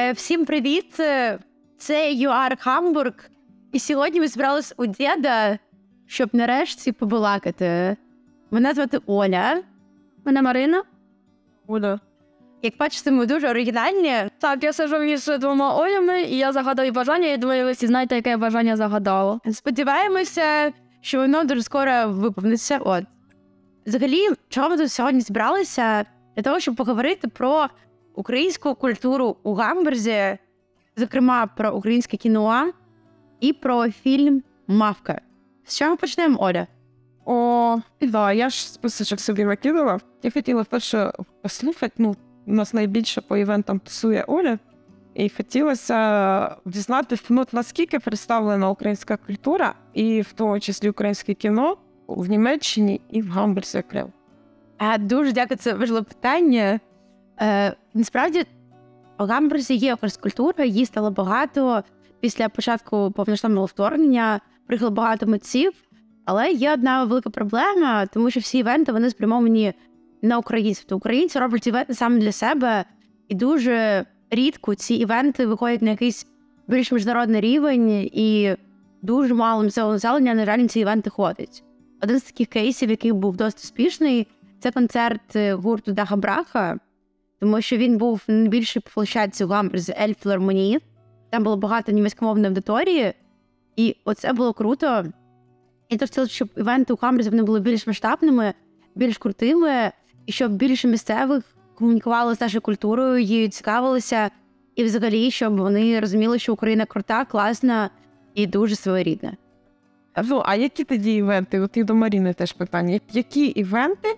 Е, Всім привіт! Е, Це ЮАР Хамбург. І сьогодні ми збирались у діда, щоб нарешті побалакати. Мене звати Оля. Мене Марина. Оля. Як бачите, ми дуже оригінальні. Так, я сижу між двома Олями, і я загадаю бажання. Я думаю, ви всі знаєте, яке я бажання загадала. Сподіваємося, що воно дуже скоро виповниться. От. Взагалі, чого ми тут сьогодні зібралися? Для того, щоб поговорити про українську культуру у Гамбурзі, зокрема про українське кіно і про фільм Мавка. З чого почнемо, Оля? О, да, я ж списочок собі накидала. Я хотіла вперше послухати, ну, у нас найбільше по івентам тусує Оля. І хотілося дізнатися, ну, наскільки представлена українська культура, і в тому числі українське кіно в Німеччині і в Гамбурзі окремо. Е, Дуже дякую, це важливе питання. Е, насправді, у Гамбурзі є українська культура, її стало багато. Після початку повноштабного вторгнення приїхало багато митців. Але є одна велика проблема, тому що всі івенти вони спрямовані на українців. То українці роблять івенти саме для себе, і дуже рідко ці івенти виходять на якийсь більш міжнародний рівень, і дуже мало місцевого населення, на жаль, ці івенти ходить. Один з таких кейсів, який був досить успішний, це концерт гурту Даха Браха, тому що він був найбільшій площадці у Гамбурзі Ель Філармонії. Там було багато німецькомовної аудиторії, і оце було круто. І то хотілося, щоб івенти у Гамбурзі вони були більш масштабними, більш крутими, і щоб більше місцевих комунікували з нашою культурою, її цікавилися, і взагалі, щоб вони розуміли, що Україна крута, класна і дуже своєрідна. Ну, а які тоді івенти? От і до Маріни теж питання. Які івенти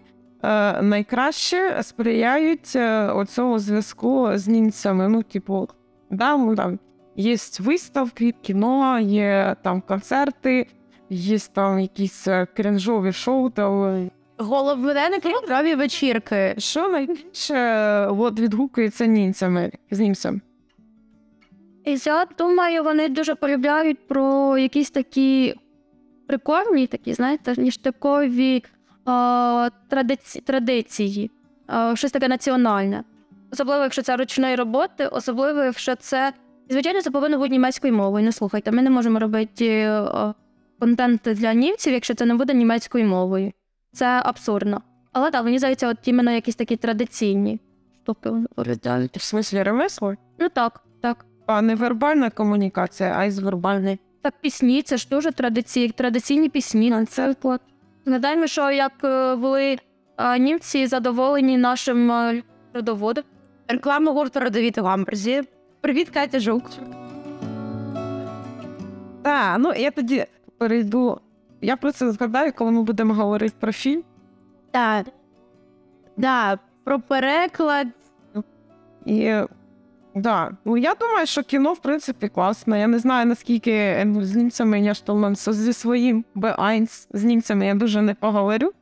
найкраще сприяють е, оцьому зв'язку з німцями? Ну, типу, да, ну, там є виставки, кіно, є там концерти, є там якісь е, крінжові шоу. Там. Головне на крові вечірки. Що найбільше е, от, відгукується німцями з німцем? І я думаю, вони дуже полюбляють про якісь такі прикольні, такі, знаєте, ніштякові традиці, традиції, щось таке національне. Особливо, якщо це ручної роботи, особливо, якщо це. Звичайно, це повинно бути німецькою мовою. Не слухайте, ми не можемо робити контент для німців, якщо це не буде німецькою мовою. Це абсурдно. Але так, мені здається, от іменно якісь такі традиційні штуки. В смислі ремесло? Ну так, так. А не вербальна комунікація, а й з вербальної. Так, пісні, це ж дуже традиційні, традиційні пісні, наприклад. Згадаємо, що як е, були е, німці задоволені нашим е, родоводом. Реклама гурту Родовіт у Гамбурзі. Привіт, Катя Жук. Так, ну я тоді перейду. Я про це згадаю, коли ми будемо говорити про фільм. Так. Да, про переклад. І да, ну я думаю, що кіно, в принципі, класне. Я не знаю, наскільки е, ну, з німцями я ж там зі своїм B1 з німцями я дуже не поговорю.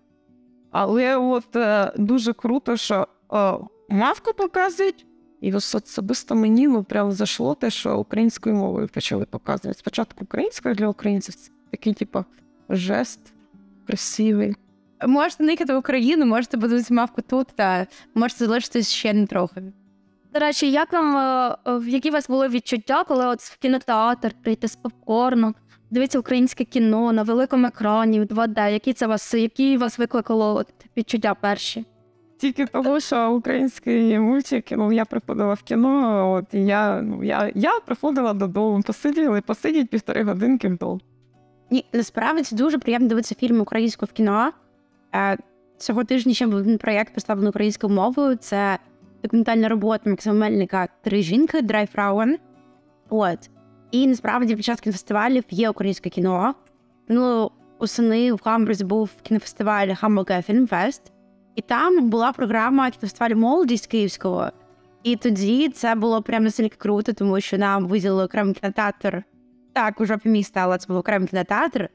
Але от е, дуже круто, що е, мавку показують, і особисто мені ну, прям зайшло те, що українською мовою почали показувати. Спочатку українською для українців це такий, типу, жест красивий. Можете никати в Україну, можете подивитися мавку тут, та можете залишитись ще не трохи. До речі, як вам, е, е, які у вас були відчуття, коли от в кінотеатр прийти з попкорном, дивитися українське кіно на великому екрані, в 2D, які це вас, які вас викликало от, відчуття перші? Тільки того, що українські мультики, ну я приходила в кіно, от і я, ну я, я приходила додому, посиділи, посидіть півтори годинки вдома. Ні, насправді дуже приємно дивитися фільми українською в кіно. Е, Цього тижня ще був проєкт, поставлений українською мовою. Це документальна робота Максима Мельника Три жінки Драй Фрауен. От. І насправді під час кінофестивалів є українське кіно. Ну, осени в Гамбурзі був кінофестиваль Hamburger Filmfest, і там була програма кінофестивалю молодість київського. І тоді це було прям настільки круто, тому що нам виділили окремий кінотеатр. Так, у жопі міста, але це був окремий кінотеатр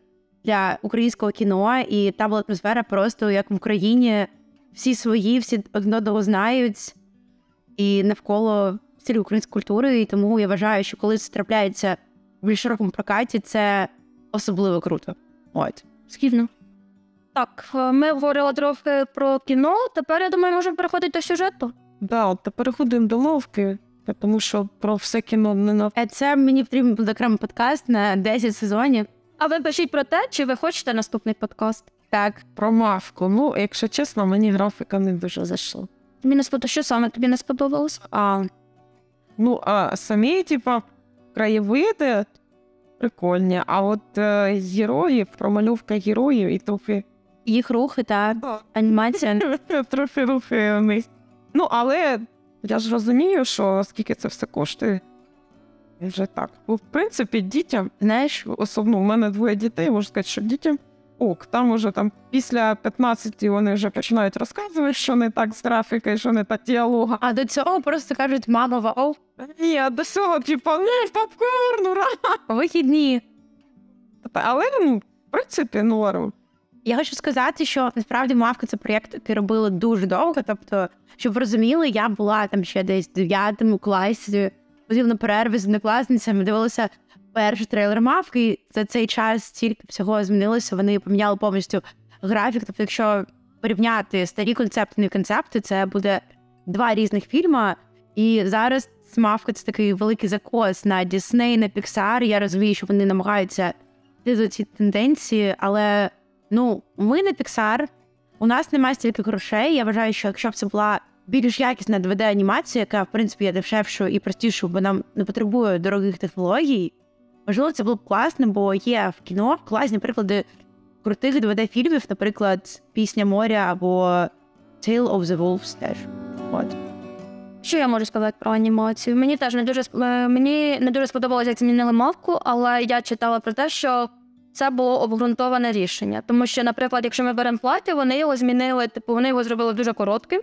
для українського кіно, і там була атмосфера просто як в Україні. Всі свої, всі одного знають, і навколо стилю української культури. І тому я вважаю, що коли це трапляється в більш широкому прокаті, це особливо круто. От. Згідно. Так, е, ми говорили трохи про кіно. Тепер я думаю, можемо переходити до сюжету. Да, от та переходимо до мовки. тому що про все кіно не на Е, Це мені потрібен буде окремий подкаст на 10 сезонів. А ви пишіть про те, чи ви хочете наступний подкаст? Так, про мавку. Ну, якщо чесно, мені графіка не дуже зайшла. Тобі не сподобалося, що саме тобі не сподобалось? А, ну, а самі, типа, краєвиди прикольні, а от е, героїв, промальовка героїв і трохи. їх рухи та анімація. трохи рухи в них. Ну, але я ж розумію, що скільки це все коштує. Вже так. Бо, в принципі, дітям, Знаєш, особливо, у мене двоє дітей, можу сказати, що дітям. Ок, там уже там після 15 вони вже починають розказувати, що не так з графікою, що не так діалога. а до цього просто кажуть мама вау, Ні, а до цього, типу, не попкорн, ура! вихідні. Але, ну, в принципі, норм. Я хочу сказати, що насправді мавка це проєкт, який робили дуже довго. Тобто, щоб ви розуміли, я була там ще десь в 9 класі, ходив на перерви з однокласницями, дивилася перший трейлер мавки. За цей час стільки всього змінилося. Вони поміняли повністю графік. Тобто, якщо порівняти старі концепти і концепти, це буде два різних фільми. І зараз мавка це такий великий закос на Disney, на Pixar. Я розумію, що вони намагаються йти за ці тенденції, але ну, ми не Pixar, у нас немає стільки грошей. Я вважаю, що якщо б це була більш якісна 2D-анімація, яка, в принципі, є дешевшою і простішою, бо нам не потребує дорогих технологій, можливо, це було б класно, бо є в кіно класні приклади крутих 2D-фільмів, наприклад, Пісня моря або Tale of the Wolves теж. От. Що я можу сказати про анімацію? Мені теж не дуже е, мені не дуже сподобалося, як змінили мавку, але я читала про те, що це було обґрунтоване рішення. Тому що, наприклад, якщо ми беремо плаття, вони його змінили, типу, вони його зробили дуже коротким.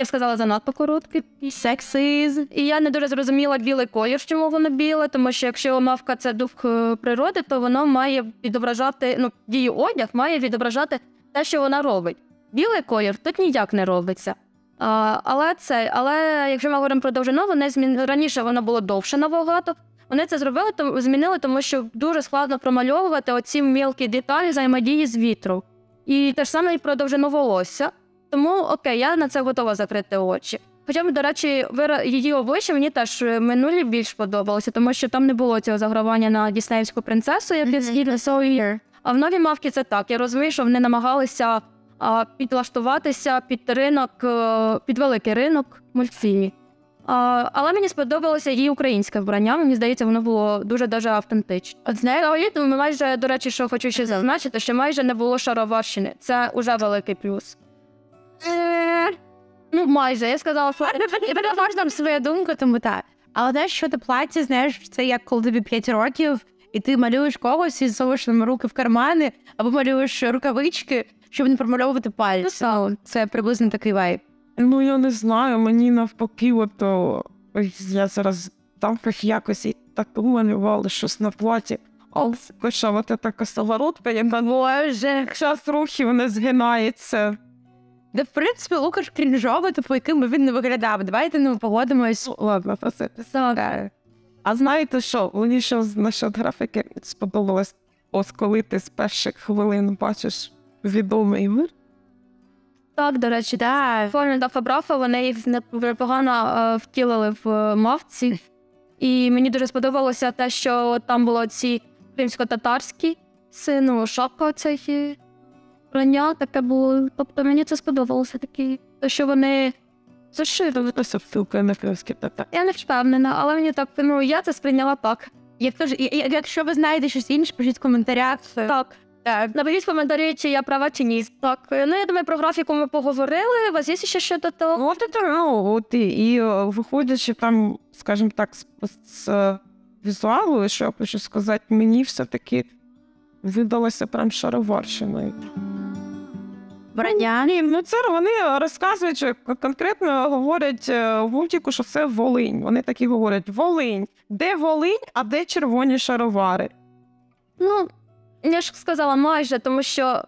Я б сказала, занадто коротким. Sexism. І я не дуже зрозуміла білий колір, чому воно біле, тому що якщо мавка це дух е, природи, то воно має відображати, ну, її одяг має відображати те, що вона робить. Білий колір тут ніяк не робиться. А, але це, але якщо ми говоримо про довжину, вони змін... раніше воно було довше набагато. Вони це зробили, тому змінили, тому що дуже складно промальовувати оці мілкі деталі взаємодії з вітром. І те ж саме і про довжину волосся. Тому окей, я на це готова закрити очі. Хоча, до речі, вира... її обличчя мені теж е, минулі більш подобалося, тому що там не було цього загравання на діснеївську принцесу, як Згідно Сойер. А в новій мавці це так. Я розумію, що вони намагалися а, підлаштуватися під ринок, е, під великий ринок мультфільмів. А, але мені сподобалося її українське вбрання. Мені здається, воно було дуже дуже автентичне. От знаєте, ми майже, до речі, що хочу ще зазначити, що майже не було шароварщини. Це уже великий плюс. Е, Ну, майже, я сказала, що мене можна своя думка, тому так. Але знаєш, що ти плаття, знаєш, це як коли тобі 5 років, і ти малюєш когось і засовуєш нам руки в кармани, або малюєш рукавички, щоб не промальовувати пальці. Ну, Це приблизно такий вайб. Ну, я не знаю, мені навпаки, от, о, я зараз там якось і так малювали щось на платі. А коша, от ця косоворотка, яка Боже. час рухів не згинається. Де, в принципі, Лукаш крінжовий, типу, яким би він не виглядав. Давайте ну, погодимось. Ну, ладно, про це. Так. А знаєте що? Мені ще з- насчет графіки сподобалось, ось коли ти з перших хвилин бачиш відомий мир. Так, до речі, Да. Фольна та Фабрафа вони їх непогано е, втілили в е, мавці. І мені дуже сподобалося те, що там було ці кримсько-татарські сину, шапка оцей і таке було. Тобто мені це сподобалося такі, те, що вони кримські тата. Я не впевнена, але мені так, ну я це сприйняла так. Як тож, і- і- якщо ви знаєте щось інше, пишіть в коментарях. Так. Так. Напишіть в коментарі, чи я права, чи ні. Так, ну я думаю, про графіку ми поговорили. У вас є ще що до того? Ну, от це, ну, от і, і е, виходячи там, скажімо так, з, з е, візуалу, що я хочу сказати, мені все-таки видалося прям шароварщиною. Броня. Ні, ну це вони розказують, що конкретно говорять е, в мультику, що це Волинь. Вони такі говорять: Волинь. Де Волинь, а де червоні шаровари? Ну, я ж сказала майже, тому що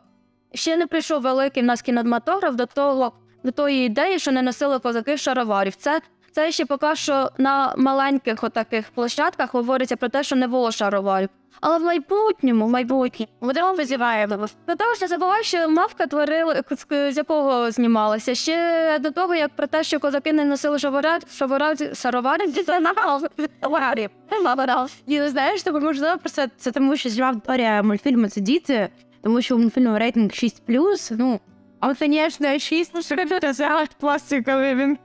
ще не прийшов великий в нас кінематограф до того, до тої ідеї, що не носили козаки шароварів. Це, це ще поки що на маленьких отаких площадках говориться про те, що не було шароварів. Але в майбутньому, в майбутньому, ми визиваємо. До того ж, не забувай, що мавка творила, з якого знімалася. Ще до того, як про те, що козаки не носили шаворад, шаворад, шароварів. Ні, ну знаєш, тобі можливо просто це тому, що жива аудиторія мультфільму це діти, тому що у мультфільму рейтинг 6+, ну, а, звісно, 6, ну, що Це пластиковий він.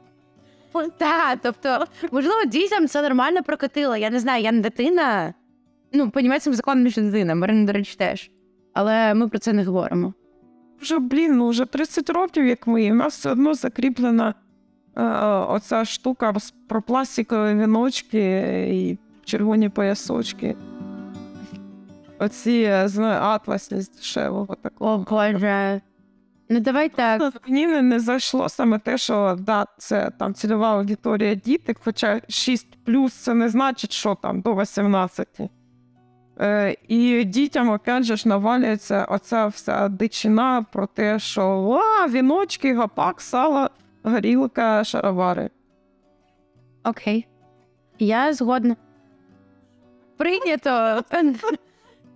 Так, тобто, можливо, дітям це нормально прокатило. Я не знаю, я не дитина. Ну, по німецьким законам між дитина, Марина, до речі, теж. Але ми про це не говоримо. Вже, блін, ну вже 30 років, як ми, і в нас все одно закріплена е, оця штука про пластикові віночки і червоні поясочки. Оці, е, знаю, атласні з дешевого такого. О, Боже. Ну, давай так. Мені не, не зайшло саме те, що да, це там цільова аудиторія діти, хоча 6 плюс це не значить, що там до 18. Е, і дітям, опять же, ж, навалюється оця вся дичина про те, що а, віночки, гапак, сало, горілка, шаровари. Окей. Я згодна. Прийнято.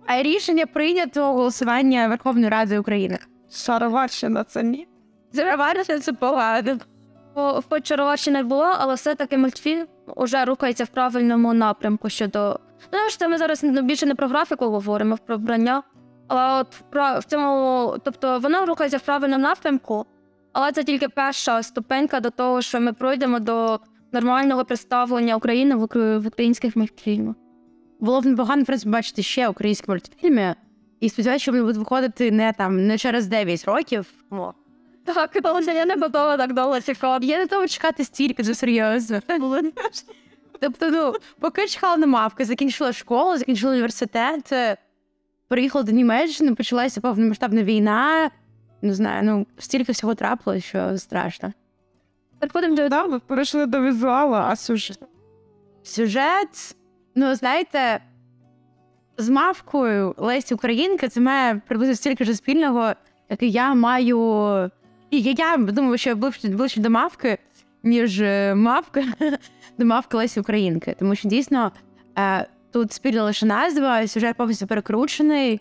Рішення прийнято голосування Верховної Ради України. Шароварщина це ні. Зриварися це погано. Хоч Чароварщина й була, але все-таки мультфільм уже рухається в правильному напрямку щодо. Ну, що ми зараз більше не про графіку говоримо, про вбрання. Але от в цьому, тобто вона рухається в правильному напрямку, але це тільки перша ступенька до того, що ми пройдемо до нормального представлення України в, в українських мультфільмах. Було б непогано в принципі, бачити ще українські мультфільми. І сподіваюся, що вони будуть виходити не там не через 9 років. О. Так, але я не готова так довго чекати. Я не готова чекати стільки, це серйозно. Тобто, ну, поки чекала на мавки, закінчила школу, закінчила університет, е, приїхала до Німеччини, почалася повномасштабна війна. Не знаю, ну стільки всього трапилось, що страшно. Переходимо до Да, ми перейшли до візуалу, а сюжет. Сюжет, ну знаєте, з мавкою Лесі Українки це має приблизно стільки ж спільного, як і я маю. І я, я думаю, що я ближче, ближче до мавки, ніж е, мавка до мавки Лесі Українки. Тому що дійсно е, тут спільна лише назва, сюжет повністю перекручений.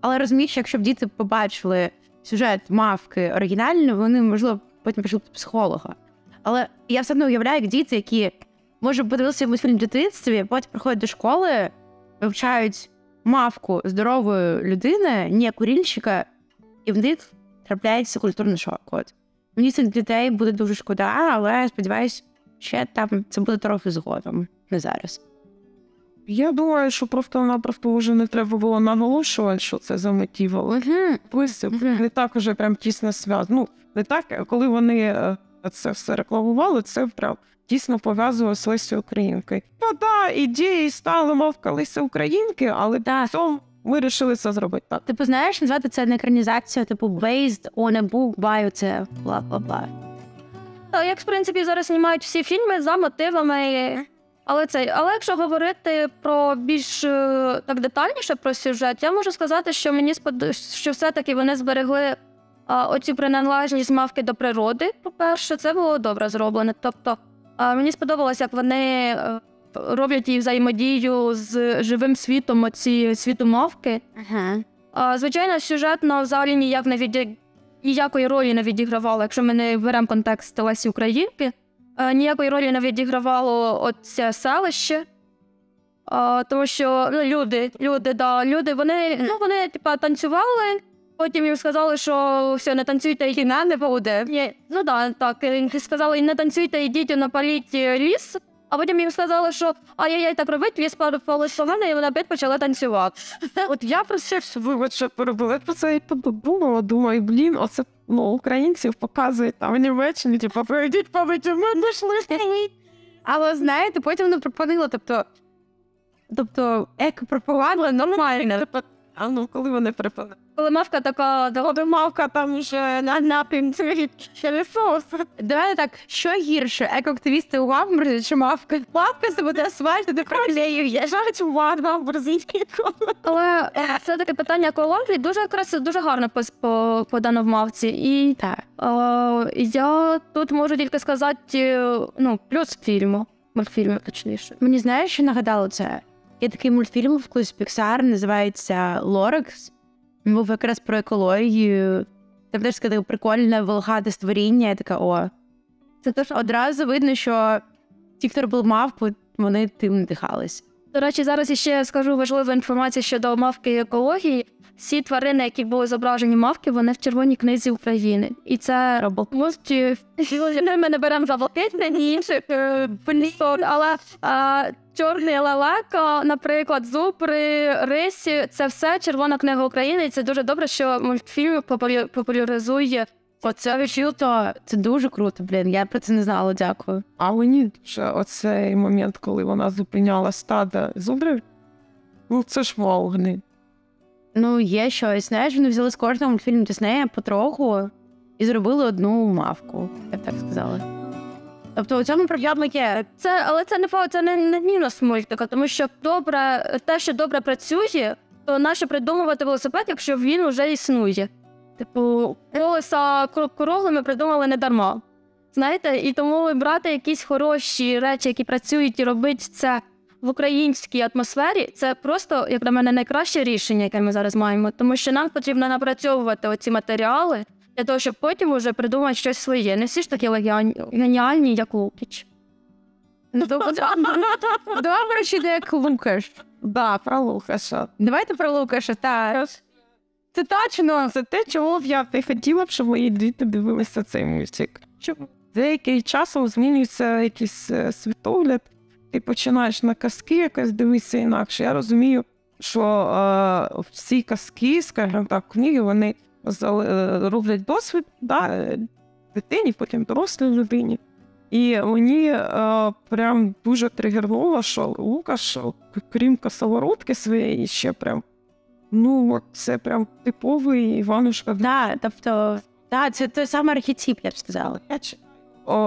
Але розумію, що якщо б діти побачили сюжет мавки оригінальний, вони, можливо, потім пішли до психолога. Але я все одно уявляю, як діти, які може подивилися мультфільм в дитинстві, потім приходять до школи, вивчають мавку здорової людини, не курільщика, і в них трапляється культурний шок. От. Мені цих дітей буде дуже шкода, але сподіваюсь, ще там це буде трохи згодом, не зараз. Я думаю, що просто-напросто вже не треба було наголошувати, що це за. Угу. Ось не так уже прям тісно зв'язано. Ну, не так, коли вони е, це все рекламували, це прям тісно пов'язувало з Лесі Українкою. Ну так, ідеї стали мов колись Українки, але Так. потім вирішили це зробити так. Типу, знаєш, назвати це не екранізація, типу based on a book by це бла-бла-бла. Як в принципі зараз знімають всі фільми за мотивами. Але це, але якщо говорити про більш е, так детальніше про сюжет, я можу сказати, що мені спод... що все-таки вони зберегли а, оцю приналежність мавки до природи. По-перше, це було добре зроблено. Тобто а, мені сподобалось, як вони е, роблять її взаємодію з живим світом, оці світу мавки. Ага. А, звичайно, сюжетно взагалі ніяк не віді... ніякої ролі не відігравало, якщо ми не беремо контекст Лесі Українки. Ніякої ролі не відігравало оце селище. А, тому що ну, люди, люди, да, люди, вони, ну, вони типа, танцювали, потім їм сказали, що все, не танцюйте, і не буде. Ні, ну да, так. Сказали, не танцюйте, йдіть напаліть е, ліс. А потім їм сказали, що ай-яй-яй, так робить, ліс палить мене, і вони опять почали танцювати. От я про це все вибачте перебула. Я про це і подумала. Думаю, блін, оце ну, українців показують там в Німеччині, типу, пройдіть побиті, ми знайшли. Але знаєте, потім вони пропонили, тобто, тобто екопропаганда нормальна. Типу, А ну, коли вони припали? Коли мавка така дала Мавка там вже на напрямці через соус. Давай так, що гірше, екоактивісти у Гамбурзі чи мавка? Мавка себе буде асфальт, приклеює. Їжджають у варна в бразильській Але це таке питання екології дуже якраз дуже гарно подано в мавці. І Так. е, я тут можу тільки сказати, е, ну, плюс фільму, мультфільму, точніше. Мені знаєш, що нагадало це? Є такий мультфільм в колись Pixar, називається Лорекс. Він був якраз про екологію. Там теж сказати прикольне волгате створіння. Я така, о. Це теж одразу видно, що ті, хто робив мавпу, вони тим надихались. До речі, зараз іще скажу важливу інформацію щодо мавки екології. Всі тварини, які були зображені мавки, вони в Червоній книзі України. І це можуть ми не беремо за блакитне і інших е, але е, чорний лелека, наприклад, зубри, рисі це все Червона книга України. І це дуже добре, що мультфільм популяризує Оце круто, це дуже круто, блін. Я про це не знала, дякую. А мені дуже оцей момент, коли вона зупиняла стадо зубрів, ну це ж Маугли. Ну, є щось. Знаєш, вони взяли з кожного мультфільму Диснея потроху і зробили одну мавку, я б так сказала. Тобто у цьому проблема є. Це, але це не це не, не мінус мультика, тому що добре, те, що добре працює, то наше придумувати велосипед, якщо він вже існує. Типу, колеса кро- ми придумали не дарма. Знаєте, і тому брати якісь хороші речі, які працюють, і робити це в українській атмосфері, це просто, як на мене, найкраще рішення, яке ми зараз маємо. Тому що нам потрібно напрацьовувати оці матеріали для того, щоб потім вже придумати щось своє. Не всі ж такі геніальні, як Лукіч. Ну, добре, добре, що як Лукаш. Да, про Лукаша. Давайте про Лукаша, так. Це точно. Це те, чого б я не хотіла б, щоб мої діти дивилися цей мультик. Щоб деякий часом змінюється якийсь е, світогляд, ти починаєш на казки якось дивитися інакше. Я розумію, що е, всі казки, скажімо так, книги, вони роблять досвід да, дитині, потім дорослій людині. І мені е, прям дуже тригернуло, що Лукаш, крім косоворотки своєї, ще прям Ну, це прям типовий Іванушка. Да, тобто, да, це той самий архетип, я б сказала.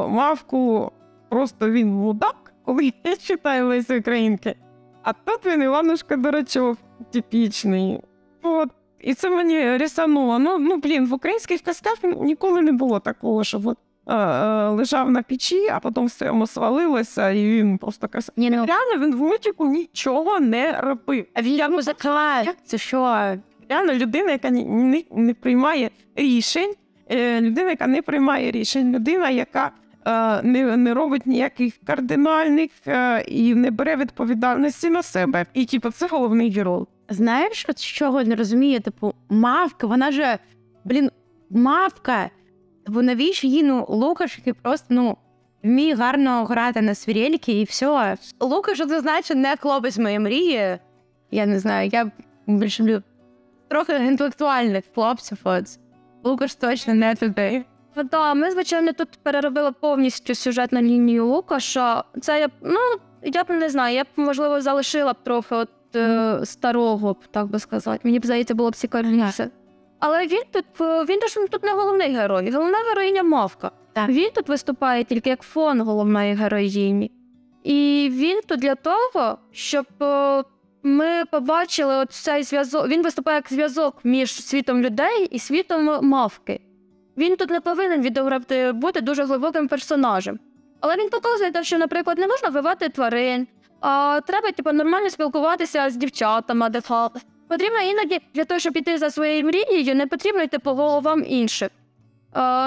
Мавку просто він мудак, коли я читаю Лесі Українки. А тут він Іванушка Дурачок, типічний. Ну, От, і це мені рісануло. Ну, ну, блін, в українських казках ніколи не було такого, щоб от, е, е, лежав на печі, а потім все йому свалилося, і він просто казав. Ні, ну, Реально він в мультику нічого не робив. а він музикант. Це що? реально людина, яка не, не, не приймає рішень, е, людина, яка не приймає рішень, людина, яка не, не робить ніяких кардинальних е, і не бере відповідальності на себе. І типу, це головний герой. Знаєш, от чого не розумію? Типу, мавка, вона же, блін, мавка. Бо навіщо їй, ну, Лукаш, який просто, ну, вміє гарно грати на свірельки і все. Лукаш, значить не хлопець моєї мрії. Я не знаю, я більше люблю трохи інтелектуальних хлопців. От. Лукаш точно не туди. Да, ми, звичайно, тут переробили повністю сюжетну лінію Лукаша. Це я б, ну, я б не знаю, я б, можливо, залишила б трохи от е, старого, б, так би сказати. Мені б здається, було б цікавіше. Але він тут, е, він ж тут не головний герой, головна героїня мавка. Так. Він тут виступає тільки як фон головної героїні. І він тут для того, щоб е, ми побачили от цей зв'язок. Він виступає як зв'язок між світом людей і світом мавки. Він тут не повинен відіграти бути дуже глибоким персонажем. Але він показує те, що, наприклад, не можна вбивати тварин, а треба типу, нормально спілкуватися з дівчатами, адекватно. Потрібно іноді для того, щоб піти за своєю мрією, не потрібно йти по головам інших.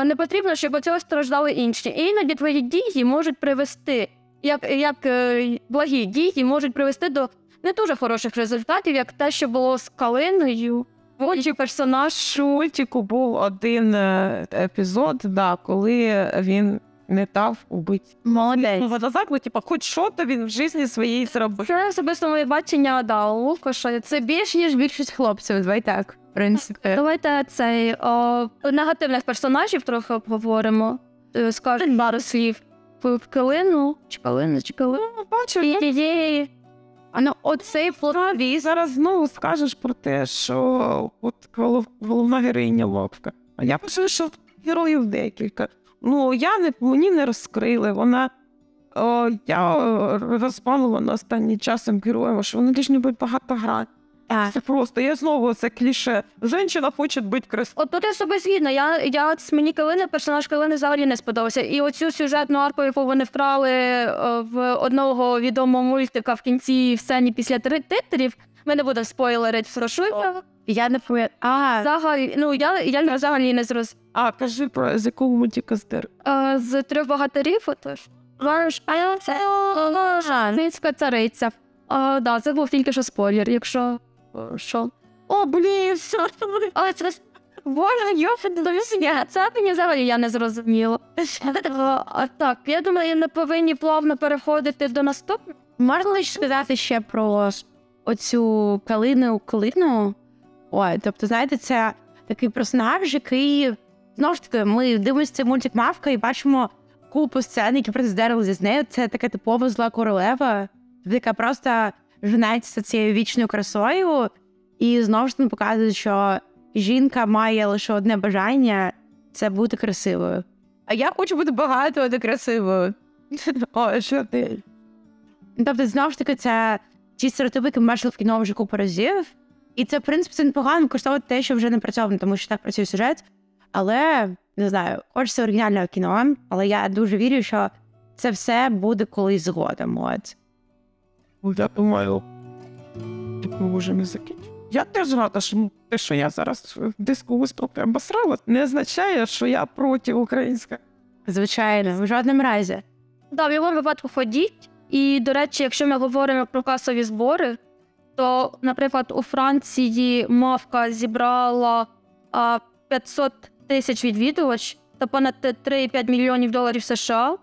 Не потрібно, щоб від цього страждали інші. І іноді твої дії можуть привести, як, як е, благі дії можуть привести до не дуже хороших результатів, як те, що було з Калиною. Отже, персонаж У мультику був один е, епізод, да, коли він не дав убити. Молодець. Ну, водозаклик, типу, хоч що то він в житті своїй зробив. Це особисто моє бачення да, Лукаша. Це більш ніж більшість хлопців, давай так, в принципі. Давайте цей о, негативних персонажів трохи обговоримо. Е, Скажемо пару слів. Калину, чи Калину, чи Калину. Ну, її А ну, оцей плот зараз знову скажеш про те, що от голов- головна героїня Вовка. А я пишу, що героїв декілька. Ну, я не мені не розкрили. Вона о, я о, останнім часом героями, що вони дуже ніби багато грати. А, Це просто, я знову це кліше. Женщина хоче бути красивою. От тут я з собою згідна. Я, я от мені Калини, персонаж Калини взагалі не сподобався. І оцю сюжетну арку, яку вони вкрали е, в одного відомого мультика в кінці в сцені після три титрів. Ми не будемо спойлерити що. я не пам'ятаю. А, Взагалі, ну я, я взагалі не зроз. А, кажи про з якого мультика здер. Е, з трьох богатирів, отож. Київська цариця. Е, да, це був тільки що спойлер, якщо що. О, блін, Але це ж- Боже, йофи, це мені взагалі я не зрозуміла. А так, я думаю, не повинні плавно переходити до наступного. можна лише сказати ще про оцю калину калину. Ой, тобто, знаєте, це такий персонаж, який знову ж таки, ми дивимося цей мультик Мавка і бачимо купу сцен, які приздерли з нею. Це така типова зла королева, яка просто женеться цією вічною красою, і знову ж таки показує, що жінка має лише одне бажання це бути красивою. А я хочу бути багатою та красивою. О, що ти? Тобто, знову ж таки, це ті стереотипи, які ми бачили в кіно вже купу разів. І це, в принципі, це непогано використовувати те, що вже не працьовано, тому що так працює сюжет. Але не знаю, хочеться оригінального кіно, але я дуже вірю, що це все буде колись згодом. От. Ну, Я думаю, ми можемо закінчити. Я теж рада, що те, що я зараз дискус трохи обосрала, не означає, що я проти української. Звичайно, в жодному разі. Да, в його випадку ходіть. І, до речі, якщо ми говоримо про касові збори, то, наприклад, у Франції мавка зібрала а, 500 тисяч відвідувач та понад 3,5 мільйонів доларів США.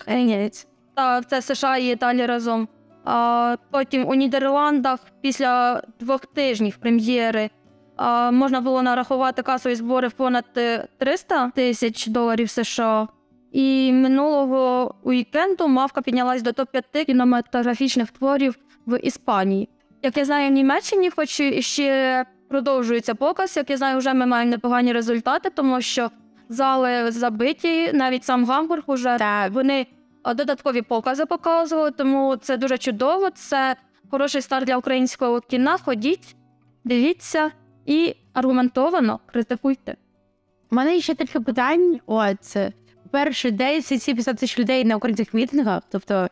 Охренеть. Та це США і Італія разом. А, потім у Нідерландах після двох тижнів прем'єри а, можна було нарахувати касові збори в понад е, 300 тисяч доларів США. І минулого уікенду мавка піднялась до топ-5 кінематографічних творів в Іспанії. Як я знаю, в Німеччині, хоч і ще продовжується показ, як я знаю, вже ми маємо непогані результати, тому що зали забиті, навіть сам Гамбург уже Так. вони додаткові покази показували, тому це дуже чудово. Це хороший старт для українського кіна. Ходіть, дивіться і аргументовано критикуйте. У мене ще кілька питань. От, по-перше, де всі ці 50 тисяч людей на українських мітингах? Тобто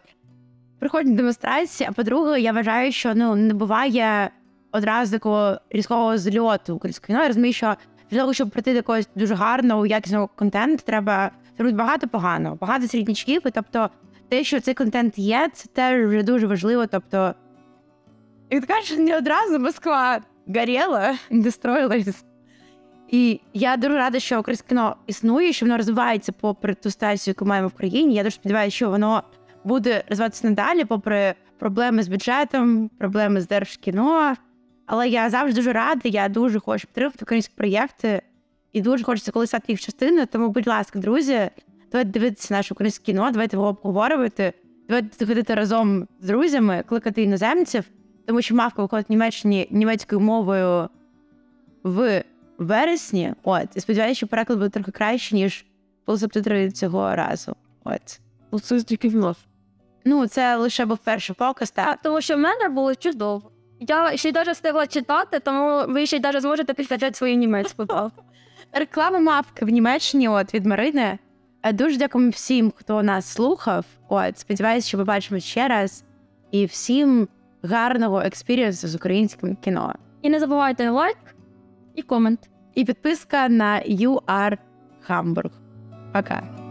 приходять демонстрації, а по-друге, я вважаю, що ну не буває одразу такого різкого зльоту української кіно. Я розумію, що для того, щоб прийти до якогось дуже гарного, якісного контенту, треба зробити багато поганого, багато середнячків. І тобто, те, що цей контент є, це теж вже дуже важливо. Тобто, і така ж не одразу Москва горіла, не строїлась. І я дуже рада, що українське кіно існує, що воно розвивається попри ту ситуацію, яку маємо в країні. Я дуже сподіваюся, що воно буде розвиватися надалі, попри проблеми з бюджетом, проблеми з держкіно. Але я завжди дуже рада, я дуже хочу підтримати українські проєкти і дуже хочеться колись стати їх частиною. Тому, будь ласка, друзі, давайте дивитися наше українське кіно, давайте його обговорювати, давайте ходити разом з друзями, кликати іноземців, тому що мавка виходить в Німеччині німецькою мовою в вересні. От, і сподіваюся, що переклад буде трохи краще, ніж був цього разу. От. Це тільки в нас. Ну, це лише був перший показ, так. А, тому що в мене було чудово. Я ще й навіть встигла читати, тому ви ще й навіть зможете підкачати свою німецьку. Реклама мавки в Німеччині от від Марини. Е, Дуже дякуємо всім, хто нас слухав. От, сподіваюся, що побачимо ще раз. І всім гарного experience-у з українським кіно. І не забувайте лайк і комент. І підписка на UR Hamburg. Пока.